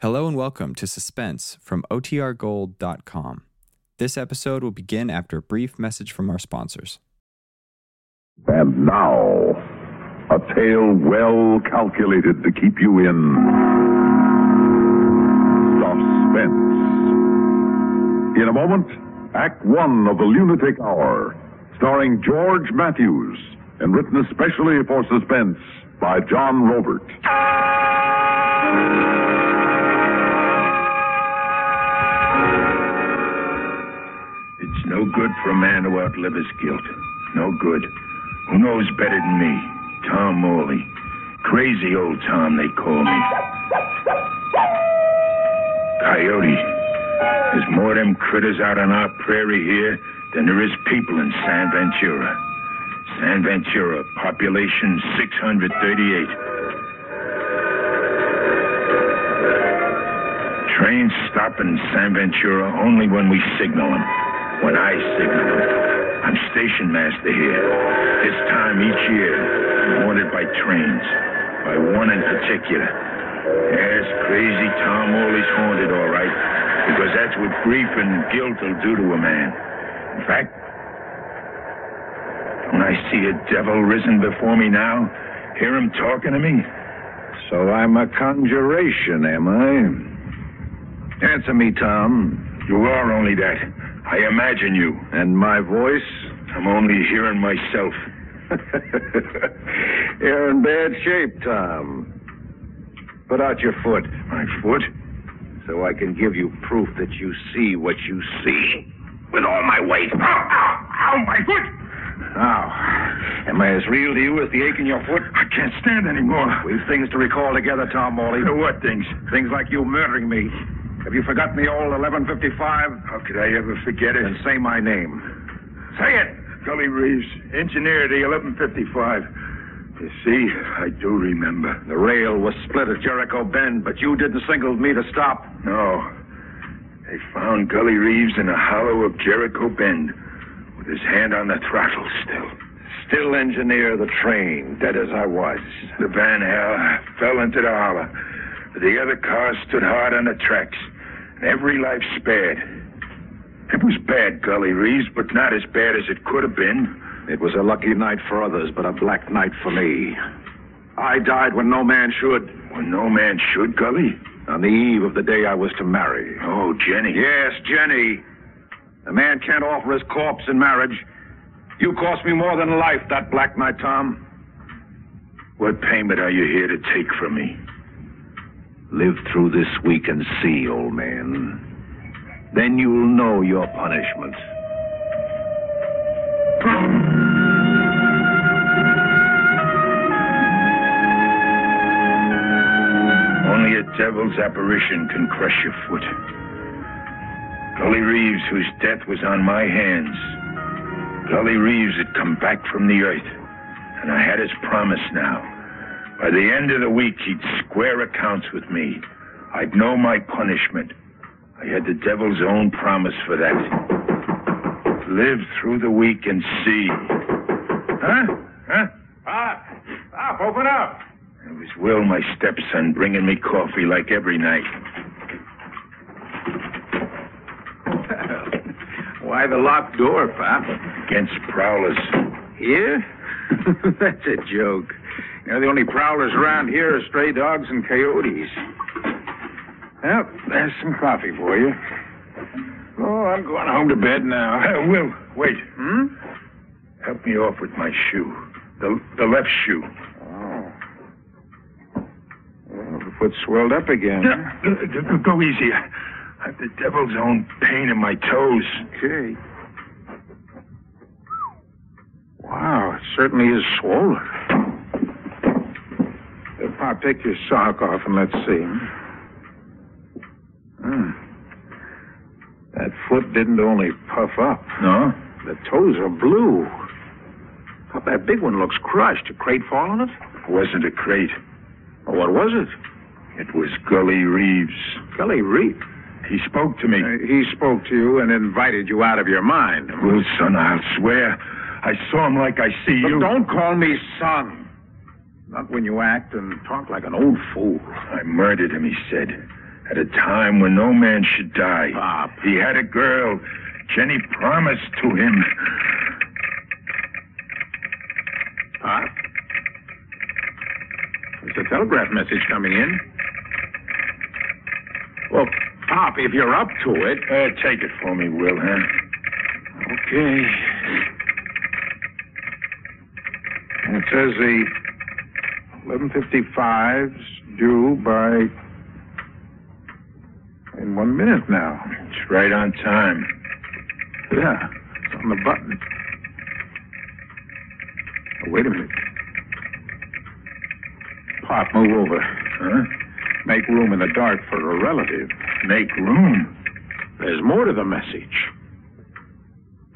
Hello and welcome to Suspense from OTRGold.com. This episode will begin after a brief message from our sponsors. And now, a tale well calculated to keep you in suspense. In a moment, Act One of The Lunatic Hour, starring George Matthews, and written especially for suspense by John Roeburt. No good for a man to outlive his guilt. No good. Who knows better than me? Tom Morley. Crazy old Tom, they call me. Coyote. There's more them critters out on our prairie here than there is people in San Ventura. San Ventura, population 638. Trains stop in San Ventura only when we signal them. When I signal them. I'm station master here. This time each year, I'm wanted by trains. By one in particular. Yes, crazy Tom Morley's haunted, all right. Because that's what grief and guilt will do to a man. In fact, when I see a devil risen before me now, hear him talking to me, So I'm a conjuration, am I? Answer me, Tom. you are only that. I imagine you. And my voice? I'm only hearing myself. You're in bad shape, Tom. Put out your foot My foot? so I can give you proof that you see what you see. With all my weight. Ow, ow, ow, my foot! Now, am I as real to you as the ache in your foot? I can't stand anymore. We've things to recall together, Tom Morley. What things? Things like you murdering me. Have you forgotten the old 1155? How could I ever forget it? And say my name. Say it! Gully Reeves, engineer at the 1155. You see, I do remember. The rail was split at Jericho Bend, but you didn't signal me to stop. No. They found Gully Reeves in a hollow of Jericho Bend with his hand on the throttle still. Still engineer the train, dead as I was. The van hell fell into the hollow. The other cars stood hard on the tracks. And every life spared. It was bad, Gully Reeves, but not as bad as it could have been. It was a lucky night for others, but a black night for me. I died when no man should, When no man should, Gully. on the eve of the day I was to marry. Oh, Jenny. Yes, Jenny. A man can't offer his corpse in marriage. You cost me more than life that black night, Tom. What payment are you here to take from me? Live through this week and see, old man. Then you'll know your punishment. Only a devil's apparition can crush your foot. Gully Reeves, whose death was on my hands. Gully Reeves had come back from the earth, and I had his promise now. By the end of the week, he'd square accounts with me. I'd know my punishment. I had the devil's own promise for that. Live through the week and see. Huh? Huh? Pop! Pop, open up! It was Will, my stepson, bringing me coffee like every night. Why the locked door, Pop? Against prowlers. Here? That's a joke. Know, the only prowlers around here are stray dogs and coyotes. Well, there's some coffee for you. Oh, I'm going home to bed now. Uh, Will, wait. Hmm? Help me off with my shoe. The, the left shoe. Oh. Well, the foot swelled up again. Uh, uh, Go easy. I've the devil's own pain in my toes. Okay. Wow, it certainly is swollen. Take your sock off and let's see. Hmm. That foot didn't only puff up. No? The toes are blue. Pop, that big one looks crushed. A crate fall on it? It wasn't a crate. Or what was it? It was Gully Reeves. Gully Reef. He spoke to me. Uh, he spoke to you and invited you out of your mind. Son, I'll swear. I saw him like I see But you. don't call me son. Not when you act and talk like an old fool. I murdered him, he said. At a time when no man should die. Pop. He had a girl. Jenny promised to him. Pop? There's a telegraph message coming in. Well, Pop, if you're up to it. Uh, take it for me, Will, huh? Okay. It says the 1155's due by in one minute now. It's right on time. Yeah, it's on the button. Oh, wait a minute. Pop, move over. Huh? Make room in the dark for a relative. Make room. There's more to the message.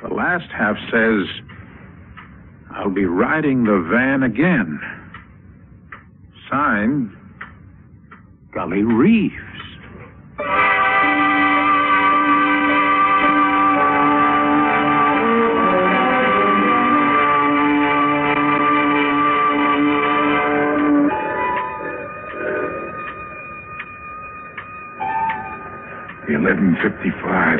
The last half says, I'll be riding the van again. Signed, Gully Reeves. The 1155.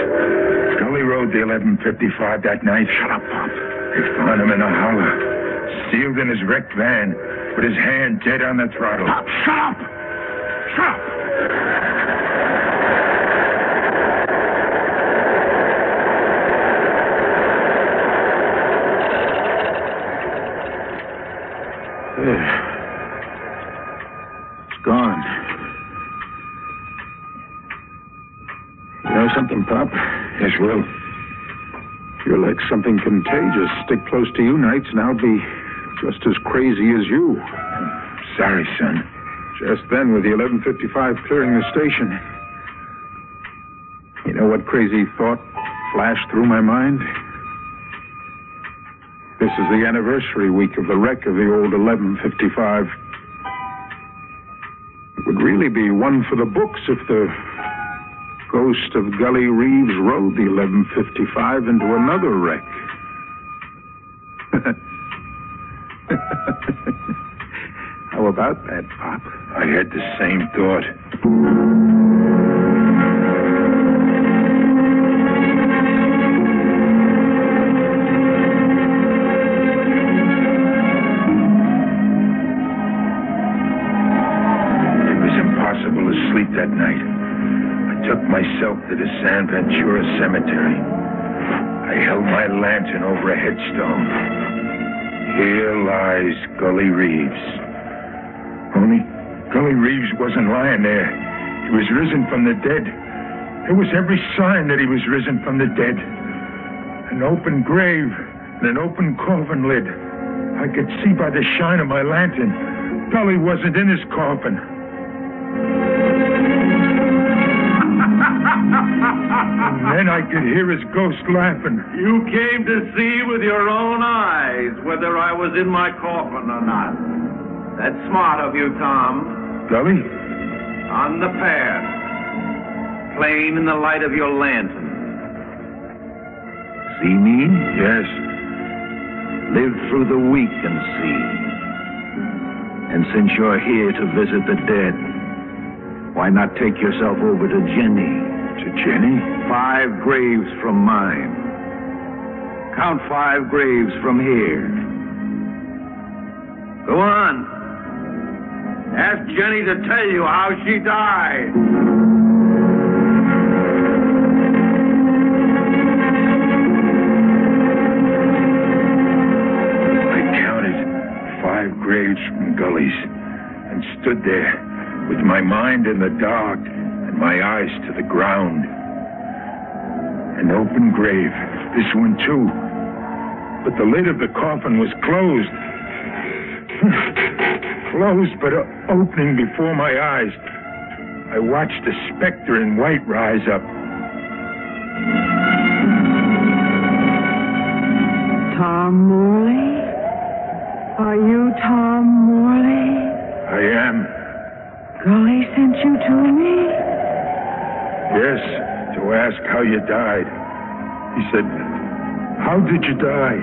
Gully rode the 1155 that night. Shut up, Pop. They found him in a hollow, sealed in his wrecked van, with his hand dead on the throttle. Pop, shut up! Shut up! It's gone. You know something, Pop? Yes, Will. You're like something contagious. Stick close to you nights, and I'll be just as crazy as you. Sorry, son. Just then, with the 1155 clearing the station, you know what crazy thought flashed through my mind? This is the anniversary week of the wreck of the old 1155. It would really be one for the books if the ghost of Gully Reeves rode the 1155 into another wreck. How about that, Pop? I had the same thought. It was impossible to sleep that night. I took myself to the San Ventura Cemetery. I held my lantern over a headstone. Here lies Gully Reeves. Only Gully Reeves wasn't lying there. He was risen from the dead. There was every sign that he was risen from the dead. An open grave and an open coffin lid. I could see by the shine of my lantern. Gully wasn't in his coffin. And then I could hear his ghost laughing. You came to see with your own eyes whether I was in my coffin or not. That's smart of you, Tom. Gully? On the path. Plain in the light of your lantern. See me? Yes. Live through the week and see. And since you're here to visit the dead, why not take yourself over to Jenny? Jenny? Five graves from mine. Count five graves from here. Go on. Ask Jenny to tell you how she died. I counted five graves from Gully's and stood there with my mind in the dark and my eyes to the ground. An open grave, this one too. But the lid of the coffin was closed. closed, but uh, opening before my eyes. I watched a specter in white rise up. Tom Morley? Are you Tom Morley? I am. Gully sent you to me? Yes, to ask how you died. He said, How did you die?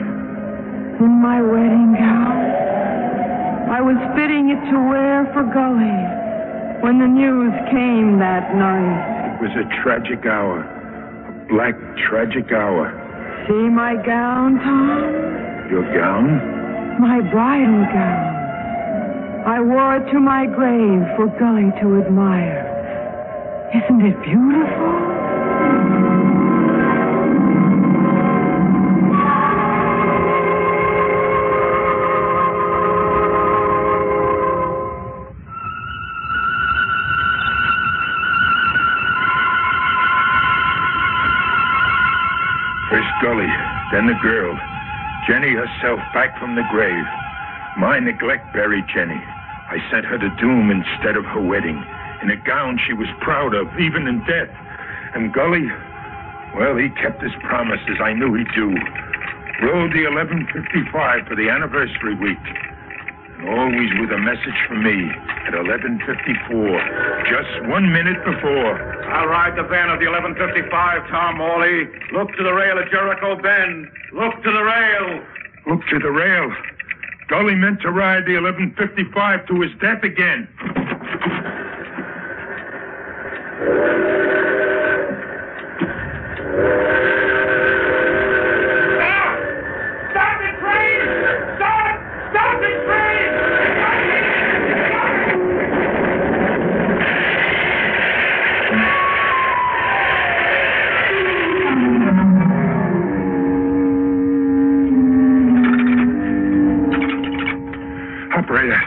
In my wedding gown. I was fitting it to wear for Gully. when the news came that night. It was a tragic hour. A black, tragic hour. See my gown, Tom? Your gown? My bridal gown. I wore it to my grave for Gully to admire. Isn't it beautiful? First Gully, then the girl. Jenny herself back from the grave. My neglect buried Jenny. I sent her to doom instead of her wedding, in a gown she was proud of, even in death. And Gully, well, he kept his promises. I knew he'd do. Rode the 1155 for the anniversary week. And always with a message for me at 1154, just one minute before. I'll ride the van of the 1155, Tom Morley. Look to the rail at Jericho Bend. Look to the rail. Look to the rail. Gully meant to ride the 1155 to his death again. Operator.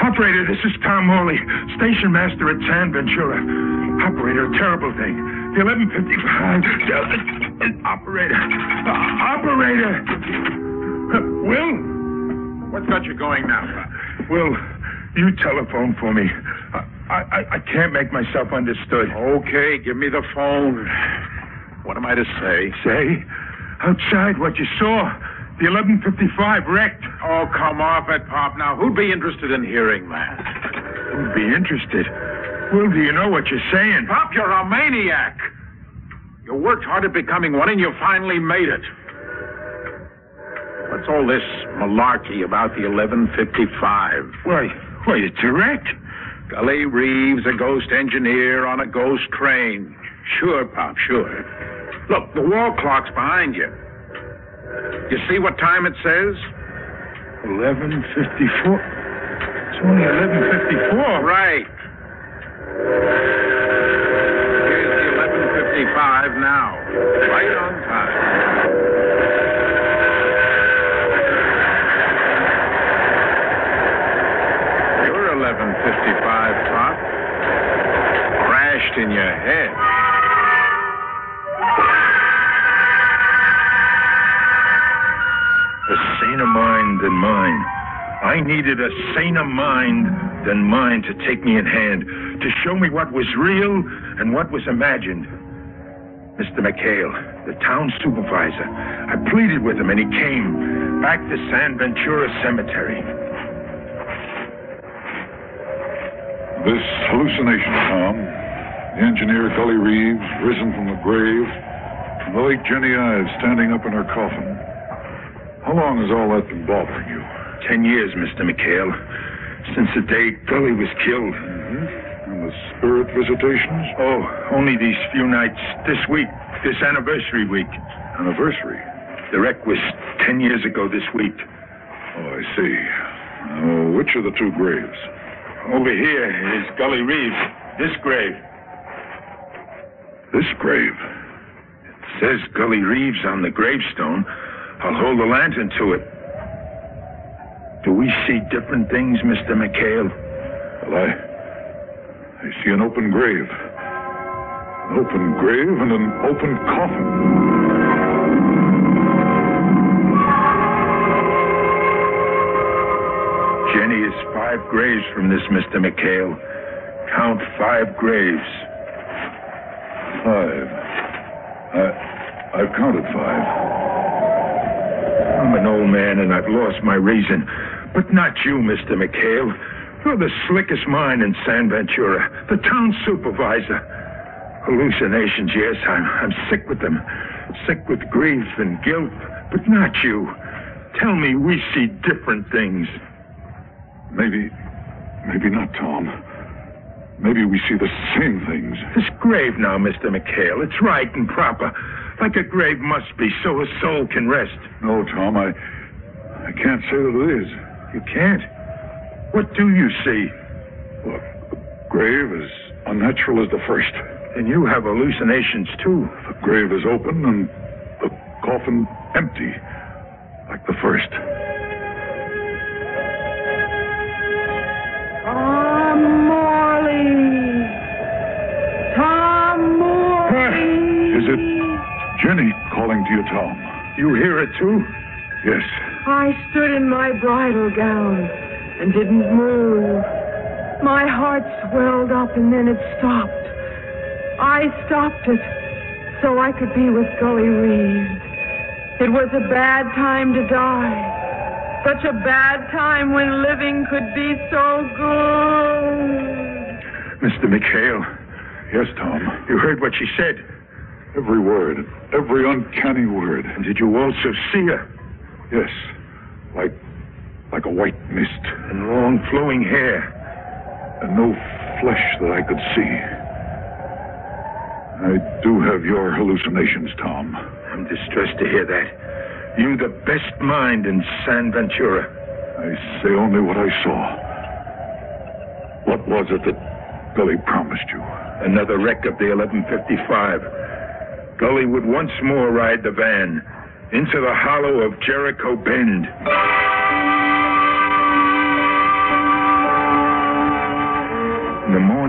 Operator, this is Tom Morley, station master at San Ventura. Operator, terrible thing. The 1155. Uh, Operator. Uh, operator. Uh, Will? What's got you going now? Will, you telephone for me. I, I, I can't make myself understood. Okay, give me the phone. What am I to say? Say, outside what you saw. The 1155 wrecked. Oh, come off it, Pop. Now, who'd be interested in hearing that? Who'd be interested? Will, do you know what you're saying? Pop, you're a maniac. You worked hard at becoming one, and you finally made it. What's all this malarkey about the 1155? Why, why, it's a wreck. Gully Reeves, a ghost engineer on a ghost train. Sure, Pop, sure. Look, the wall clock's behind you. You see what time it says? 1154. It's only 1154. Right. Here's the 1155 now. Right on time. Your 1155, Pop. Crashed in your head. A saner mind than mine. I needed a saner mind than mine to take me in hand, to show me what was real and what was imagined. Mr. McHale, the town supervisor, I pleaded with him and he came back to San Ventura Cemetery. This hallucination, Tom. The engineer Gully Reeves, risen from the grave, and the late Jenny Ives standing up in her coffin. How long has all that been bothering you? Ten years, Mr. McHale, since the day Gully was killed. The spirit visitations? Oh, only these few nights this week, this anniversary week. Anniversary? The wreck was ten years ago this week. Oh, I see. Oh, which of the two graves? Over here is Gully Reeves. This grave. This grave. It says Gully Reeves on the gravestone. I'll hold the lantern to it. Do we see different things, Mr. McHale? Well, I. I see an open grave. An open grave and an open coffin. Jenny is five graves from this, Mr. McHale. Count five graves. Five. I. I've counted five. I'm an old man and I've lost my reason. But not you, Mr. McHale. You're the slickest mind in San Ventura, the town supervisor. Hallucinations, yes, I'm, I'm sick with them. Sick with grief and guilt, but not you. Tell me we see different things. Maybe. Maybe not, Tom. maybe we see the same things. This grave now, Mr. McHale. It's right and proper. Like a grave must be, so a soul can rest. No, Tom, I. I can't say that it is. You can't? What do you see? Look, the grave is unnatural as the first. And you have hallucinations, too. The grave is open and the coffin empty, like the first. Tom Morley. Tom Morley. Is it Jenny calling to you, Tom? You hear it, too? Yes. I stood in my bridal gown and didn't move. My heart swelled up and then it stopped. I stopped it so I could be with Gully Reeves. It was a bad time to die. Such a bad time when living could be so good. Mr. McHale, Yes, Tom. you heard what she said. Every word, every uncanny word. And did you also see her? Yes. Like. Like a white mist. And long flowing hair. And no flesh that I could see. I do have your hallucinations, Tom. I'm distressed to hear that. You, the best mind in San Ventura. I say only what I saw. What was it that Billy promised you? Another wreck of the 1155. Gully would once more ride the van into the hollow of Jericho Bend.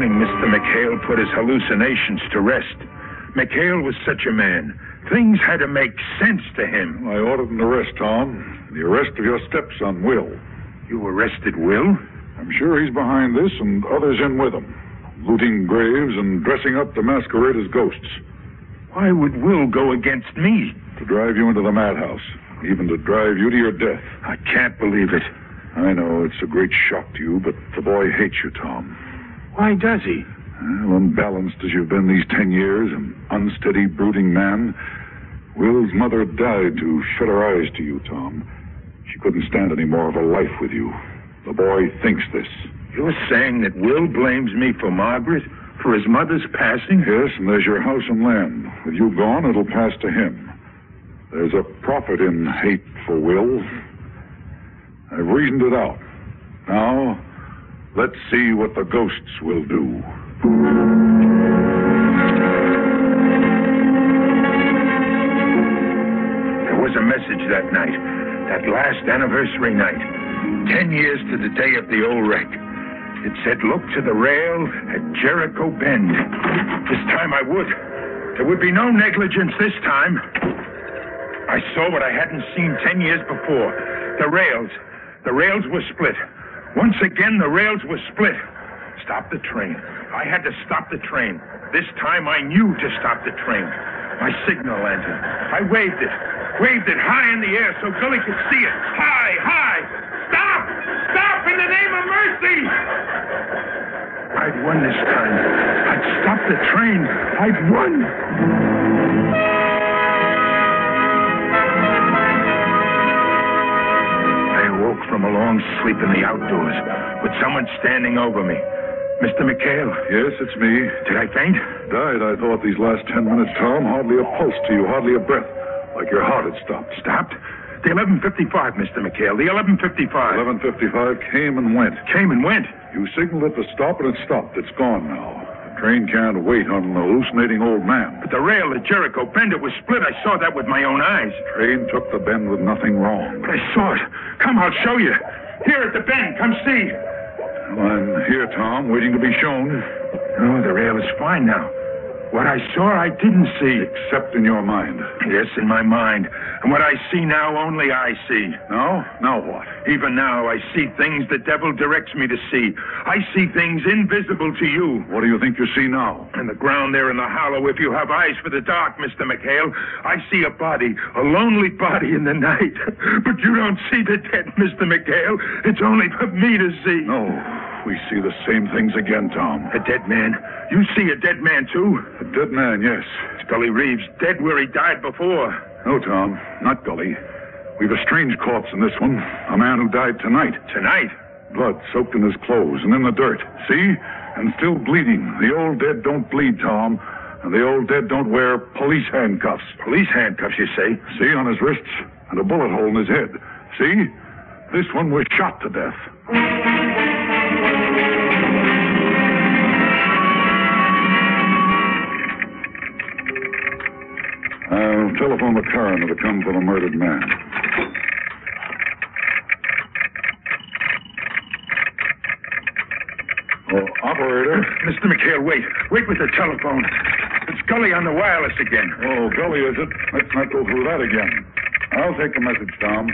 Morning, Mr. McHale put his hallucinations to rest. McHale was such a man. Things had to make sense to him. I ordered an arrest, Tom. The arrest of your stepson, Will. You arrested Will? I'm sure he's behind this and others in with him. Looting graves and dressing up to masquerade as ghosts. Why would Will go against me? To drive you into the madhouse. Even to drive you to your death. I can't believe it. I know it's a great shock to you, but the boy hates you, Tom. Why does he? Well, unbalanced as you've been these ten years, an unsteady, brooding man, Will's mother died to shut her eyes to you, Tom. She couldn't stand any more of a life with you. The boy thinks this. You're saying that Will blames me for Margaret? For his mother's passing? Yes, and there's your house and land. With you gone, it'll pass to him. There's a profit in hate for Will. I've reasoned it out. Now, let's see what the ghosts will do. There was a message that night, that last anniversary night. Ten years to the day of the old wreck. It said, look to the rail at Jericho Bend. This time I would. There would be no negligence this time. I saw what I hadn't seen ten years before. The rails. The rails were split. Once again, the rails were split. Stop the train. I had to stop the train. This time I knew to stop the train. My signal lantern. I waved it. Waved it high in the air so Gully could see it. High, high. Stop! Stop in the name of mercy! I'd won this time. I'd stopped the train. I'd won. Long sleep in the outdoors with someone standing over me. Mr. McHale, Yes, it's me. did I faint? Died, I thought, these last ten minutes, Tom. Hardly a pulse to you, hardly a breath. Like your heart had stopped. Stopped? The 1155, Mr. McHale. The 1155. 1155 came and went. Came and went. You signaled it to stop, and it stopped. It's gone now. The train can't wait on an hallucinating old man. But the rail at Jericho Bend, it was split. I saw that with my own eyes. Train took the bend with nothing wrong. But I saw it. Come, I'll show you. Here at the bend. Come see. Well, I'm here, Tom, waiting to be shown. Oh, the rail is fine now. What I saw, I didn't see. Except in your mind. Yes, in my mind. And what I see now, only I see. No? Now what? Even now, I see things the devil directs me to see. I see things invisible to you. What do you think you see now? In the ground there in the hollow, if you have eyes for the dark, Mr. McHale, I see a body, a lonely body in the night. But you don't see the dead, Mr. McHale. It's only for me to see. No. We see the same things again, Tom. A dead man. You see a dead man, too? A dead man, yes. Gully Reeves, dead where he died before. No, Tom, not Gully. We've a strange corpse in this one. A man who died tonight. Tonight. Blood soaked in his clothes and in the dirt. See? and still bleeding. The old dead don't bleed, Tom. And the old dead don't wear police handcuffs. Police handcuffs, you say? See on his wrists and a bullet hole in his head. See? This one was shot to death. I'll telephone the coroner to come for the murdered man. Oh, operator. Mr. McHale, wait. Wait with the telephone. It's Gully on the wireless again. Oh, Gully, is it? Let's not go through that again. I'll take the message, Tom.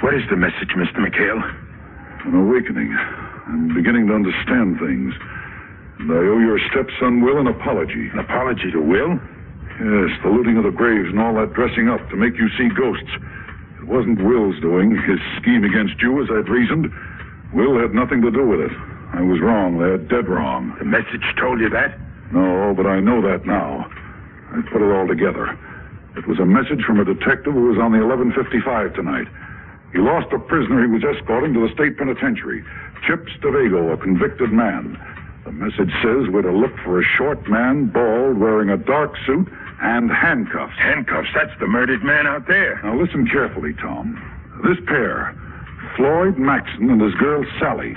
What is the message, Mr. McHale? An awakening. I'm beginning to understand things. And I owe your stepson Will an apology. An apology to Will? Yes, the looting of the graves and all that dressing up to make you see ghosts. It wasn't Will's doing, his scheme against you, as I'd reasoned. Will had nothing to do with it. I was wrong there, dead wrong. The message told you that? No, but I know that now. I put it all together. It was a message from a detective who was on the 1155 tonight. He lost a prisoner he was escorting to the state penitentiary. Chips DeVago, a convicted man. The message says we're to look for a short man, bald, wearing a dark suit, and handcuffs. Handcuffs? That's the murdered man out there. Now listen carefully, Tom. This pair, Floyd Maxon and his girl Sally,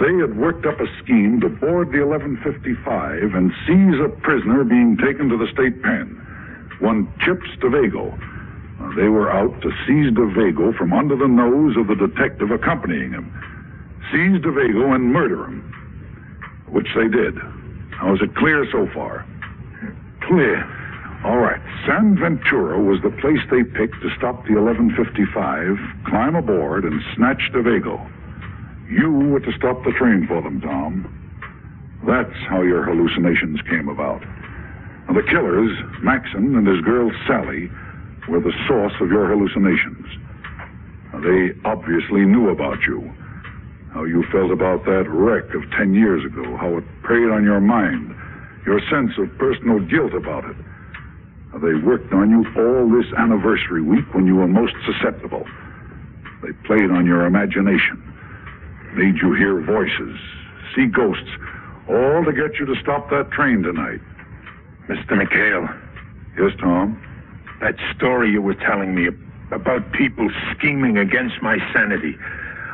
they had worked up a scheme to board the 1155 and seize a prisoner being taken to the state pen. One Chips. Now, they were out to seize DeVago from under the nose of the detective accompanying him. Seize DeVago and murder him. Which they did. Now, is it clear so far? Clear. All right. San Ventura was the place they picked to stop the 1155, climb aboard, and snatch DeVago. You were to stop the train for them, Tom. That's how your hallucinations came about. Now, the killers, Maxon and his girl Sally, were the source of your hallucinations. Now, they obviously knew about you. How you felt about that wreck of ten years ago, how it preyed on your mind, your sense of personal guilt about it. Now, they worked on you all this anniversary week when you were most susceptible. They played on your imagination, made you hear voices, see ghosts, all to get you to stop that train tonight. Mr. McHale, Yes, Tom? that story you were telling me about people scheming against my sanity,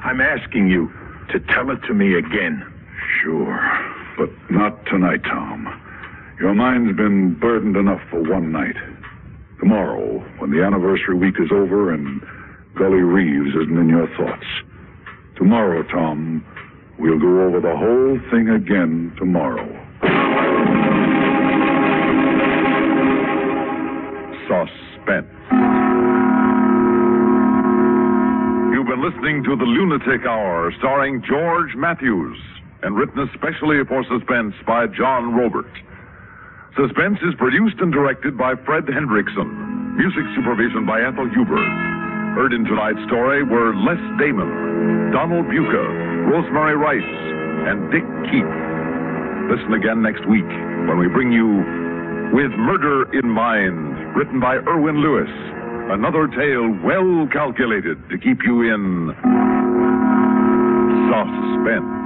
I'm asking you to tell it to me again. Sure, but not tonight, Tom. Your mind's been burdened enough for one night. Tomorrow, when the anniversary week is over and Gully Reeves isn't in your thoughts. Tomorrow, Tom, we'll go over the whole thing again tomorrow. Listening to The Lunatic Hour, starring George Matthews, and written especially for Suspense by John Roeburt. Suspense is produced and directed by Fred Hendrickson. Music supervision by Ethel Huber. Heard in tonight's story were Les Damon, Donald Buka, Rosemary Rice, and Dick Keith. Listen again next week when we bring you With Murder in Mind, written by Erwin Lewis. Another tale well calculated to keep you in suspense.